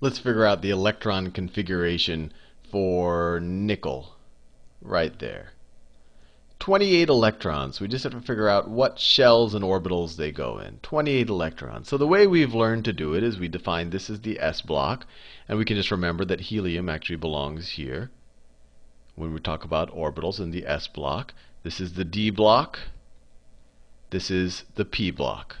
let's figure out the electron configuration for nickel right there. 28 electrons. We just have to figure out what shells and orbitals they go in. 28 electrons. So the way we've learned to do it is we define this as the s block, and we can just remember that helium actually belongs here when we talk about orbitals in the s block. This is the d block. This is the p block.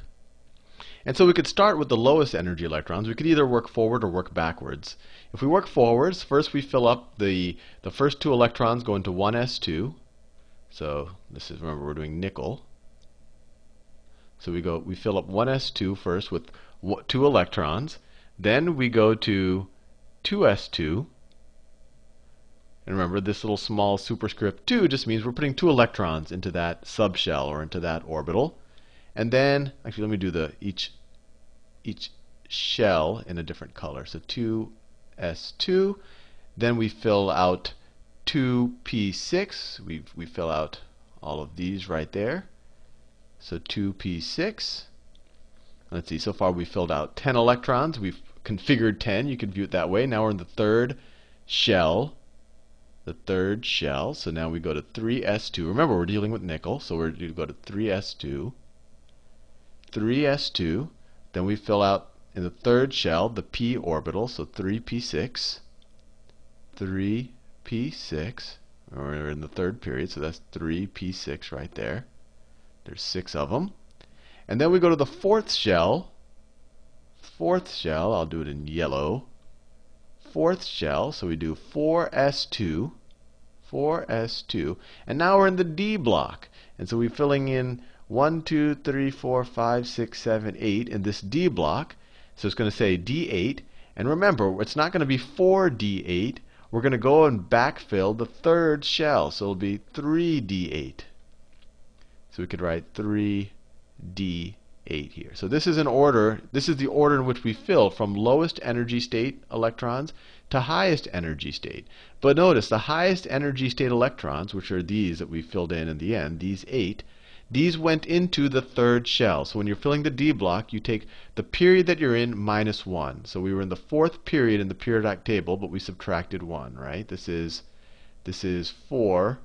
And so we could start with the lowest energy electrons. We could either work forward or work backwards. If we work forwards, first we fill up the, the first two electrons go into 1s2. So this is, remember, we're doing nickel. So we go, we fill up 1s2 first with two electrons. Then we go to 2s2. And remember, this little small superscript 2 just means we're putting two electrons into that subshell or into that orbital. And then, actually, let me do the each each shell in a different color. So 2s2. Then we fill out 2p6. We we fill out all of these right there. So 2p6. Let's see. So far we filled out 10 electrons. We've configured 10. You can view it that way. Now we're in the third shell the third shell. So now we go to 3s2. Remember, we're dealing with nickel, so we're going to go to 3s2. 3s2. Then we fill out in the third shell the p orbital, so 3p6. 3p6. We're in the third period, so that's 3p6 right there. There's six of them. And then we go to the fourth shell. Fourth shell, I'll do it in yellow. Fourth shell, so we do 4s2. 4s2. And now we're in the D block. And so we're filling in 1, 2, 3, 4, 5, 6, 7, 8 in this D block. So it's going to say D8. And remember, it's not going to be 4D8. We're going to go and backfill the third shell. So it'll be 3D8. So we could write 3D8 here. So this is an order, this is the order in which we fill from lowest energy state electrons to highest energy state. But notice the highest energy state electrons, which are these that we filled in in the end, these eight, these went into the third shell. So when you're filling the D block, you take the period that you're in minus 1. So we were in the fourth period in the periodic table, but we subtracted 1, right? This is this is 4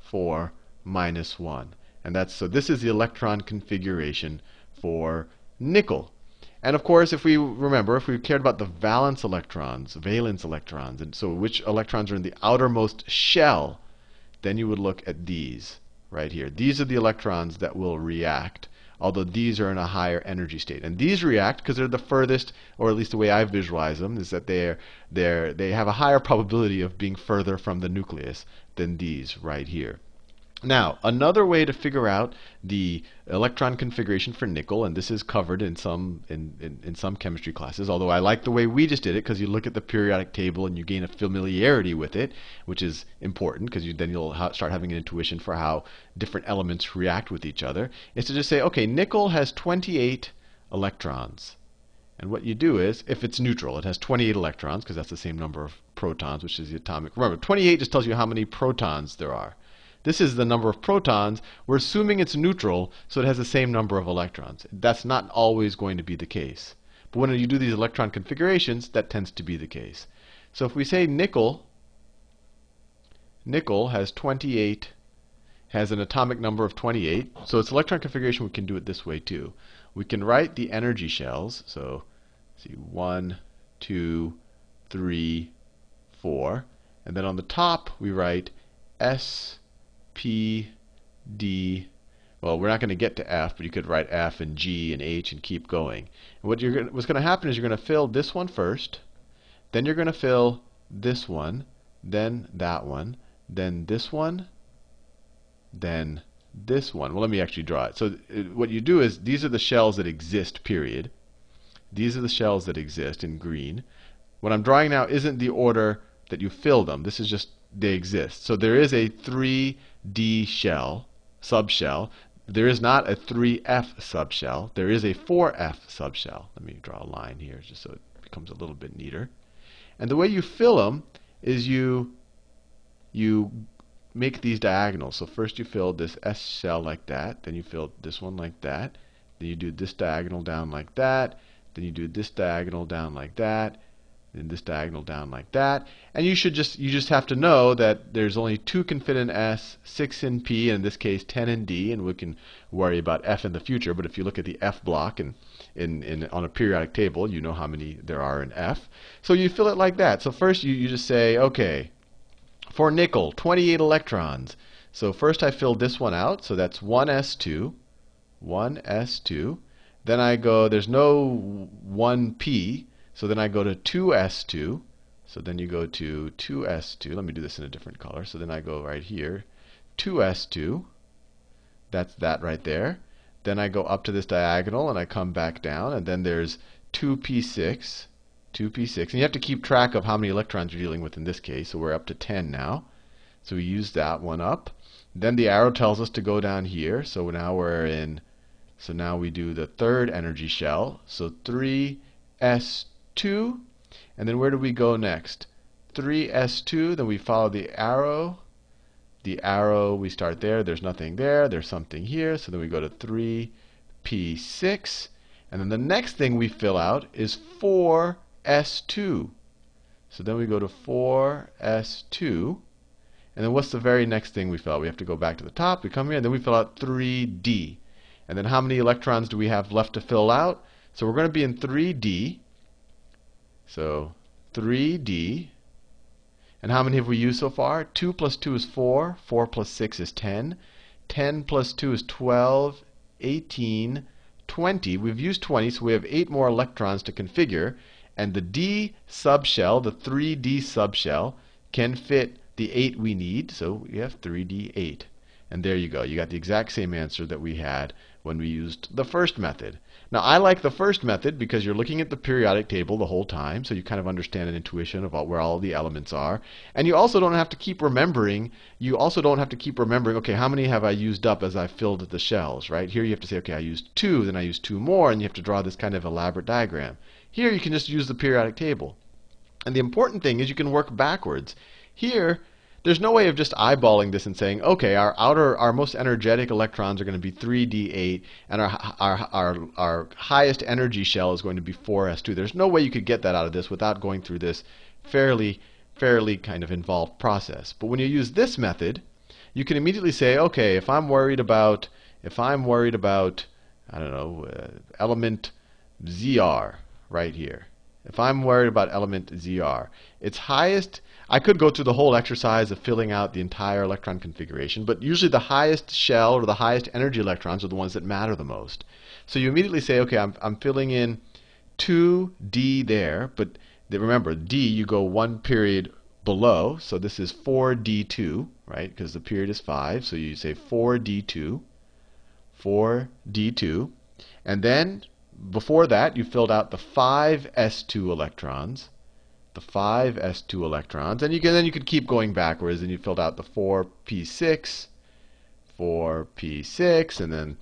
4 minus 1. And that's so this is the electron configuration for nickel. And of course, if we remember, if we cared about the valence electrons, valence electrons, and so which electrons are in the outermost shell, then you would look at these right here. These are the electrons that will react, although these are in a higher energy state. And these react because they're the furthest, or at least the way I visualize them, is that they're, they're, they have a higher probability of being further from the nucleus than these right here. Now, another way to figure out the electron configuration for nickel, and this is covered in some in, in, in some chemistry classes, although I like the way we just did it because you look at the periodic table and you gain a familiarity with it, which is important because you, then you'll ha start having an intuition for how different elements react with each other, is to just say, okay, nickel has 28 electrons. And what you do is, if it's neutral, it has 28 electrons because that's the same number of protons, which is the atomic. Remember, 28 just tells you how many protons there are. This is the number of protons. We're assuming it's neutral, so it has the same number of electrons. That's not always going to be the case. But when you do these electron configurations, that tends to be the case. So if we say nickel, nickel has 28, has an atomic number of 28. So its electron configuration, we can do it this way too. We can write the energy shells. So see, one, two, three, four. And then on the top, we write S P, D. Well, we're not going to get to F, but you could write F and G and H and keep going. And what you're what's going to happen is you're going to fill this one first, then you're going to fill this one, then that one, then this one, then this one. Well, let me actually draw it. So uh, what you do is these are the shells that exist, period. These are the shells that exist in green. What I'm drawing now isn't the order that you fill them. This is just they exist. So there is a 3D shell, subshell. There is not a 3F subshell. There is a 4F subshell. Let me draw a line here just so it becomes a little bit neater. And the way you fill them is you you make these diagonals. So first you fill this S shell like that, then you fill this one like that, then you do this diagonal down like that, then you do this diagonal down like that, in this diagonal down like that. And you should just you just have to know that there's only two can fit in S, six in P, and in this case ten in D, and we can worry about F in the future. But if you look at the F block and in, in on a periodic table, you know how many there are in F. So you fill it like that. So first you, you just say, okay, for nickel, 28 electrons. So first I fill this one out, so that's 1s2, 1s2. Then I go, there's no 1p, so then I go to 2s2. So then you go to 2s2. Let me do this in a different color. So then I go right here, 2s2. That's that right there. Then I go up to this diagonal and I come back down, and then there's 2p6, 2p6. And you have to keep track of how many electrons you're dealing with in this case. So we're up to 10 now. So we use that one up. Then the arrow tells us to go down here. So now we're in, so now we do the third energy shell. So 3s 2. And then where do we go next? 3s2. Then we follow the arrow. The arrow, we start there. There's nothing there. There's something here. So then we go to 3p6. And then the next thing we fill out is 4s2. So then we go to 4s2. And then what's the very next thing we fill out? We have to go back to the top. We come here, and then we fill out 3d. And then how many electrons do we have left to fill out? So we're going to be in 3d. So 3D. And how many have we used so far? 2 plus 2 is 4. 4 plus 6 is 10. 10 plus 2 is 12, 18, 20. We've used 20, so we have 8 more electrons to configure. And the D subshell, the 3D subshell, can fit the 8 we need. So we have 3D8. And there you go. You got the exact same answer that we had when we used the first method. Now, I like the first method because you're looking at the periodic table the whole time, so you kind of understand an intuition about where all the elements are. And you also don't have to keep remembering, you also don't have to keep remembering, okay, how many have I used up as I filled the shells, right? Here you have to say, okay, I used two, then I used two more, and you have to draw this kind of elaborate diagram. Here you can just use the periodic table. And the important thing is you can work backwards. Here, there's no way of just eyeballing this and saying, okay, our outer, our most energetic electrons are going to be 3d8, and our, our, our, our highest energy shell is going to be 4s2. There's no way you could get that out of this without going through this fairly, fairly kind of involved process. But when you use this method, you can immediately say, okay, if I'm worried about, if I'm worried about, I don't know, uh, element ZR right here. If I'm worried about element ZR, its highest I could go through the whole exercise of filling out the entire electron configuration, but usually the highest shell or the highest energy electrons are the ones that matter the most. So you immediately say, okay, I'm, I'm filling in 2d there, but remember, d you go one period below, so this is 4d2, right? Because the period is 5, so you say 4d2, 4d2, and then before that you filled out the 5 s2 electrons, the five s2 electrons. And you can then you could keep going backwards and you filled out the 4p6, 4p6, and then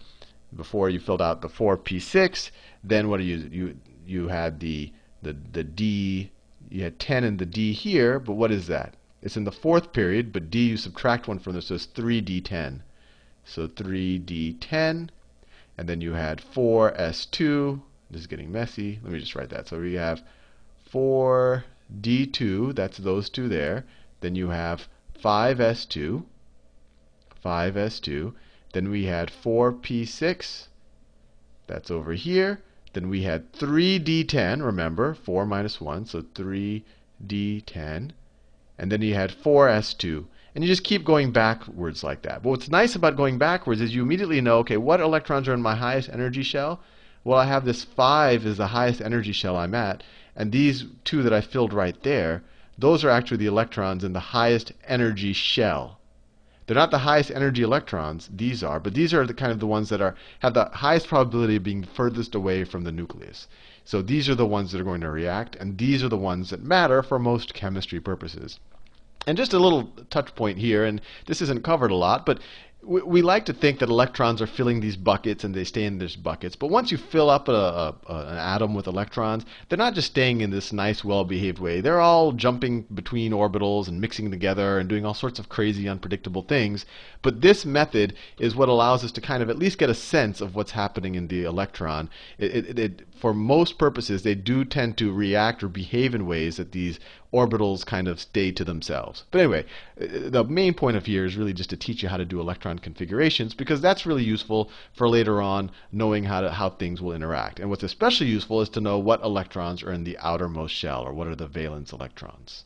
before you filled out the 4p6, then what do you you you had the the the d you had 10 in the d here, but what is that? It's in the fourth period, but d you subtract one from this, so it's 3d10. So 3d10, and then you had 4s2. This is getting messy. Let me just write that. So we have 4 D2, that's those two there. Then you have 5S2, 5S2. Then we had 4P6, that's over here. Then we had 3D10, remember, 4 minus 1, so 3D10. And then you had 4S2. And you just keep going backwards like that. But what's nice about going backwards is you immediately know, okay, what electrons are in my highest energy shell? Well, I have this 5 is the highest energy shell I'm at. And these two that I filled right there, those are actually the electrons in the highest energy shell. They're not the highest energy electrons, these are, but these are the kind of the ones that are have the highest probability of being furthest away from the nucleus. So these are the ones that are going to react, and these are the ones that matter for most chemistry purposes. And just a little touch point here, and this isn't covered a lot, but we, we like to think that electrons are filling these buckets and they stay in these buckets. But once you fill up a, a, an atom with electrons, they're not just staying in this nice, well-behaved way. They're all jumping between orbitals and mixing together and doing all sorts of crazy, unpredictable things. But this method is what allows us to kind of at least get a sense of what's happening in the electron. It, it, it, for most purposes, they do tend to react or behave in ways that these orbitals kind of stay to themselves. But anyway, the main point of here is really just to teach you how to do electron configurations because that's really useful for later on knowing how, to, how things will interact. And what's especially useful is to know what electrons are in the outermost shell or what are the valence electrons.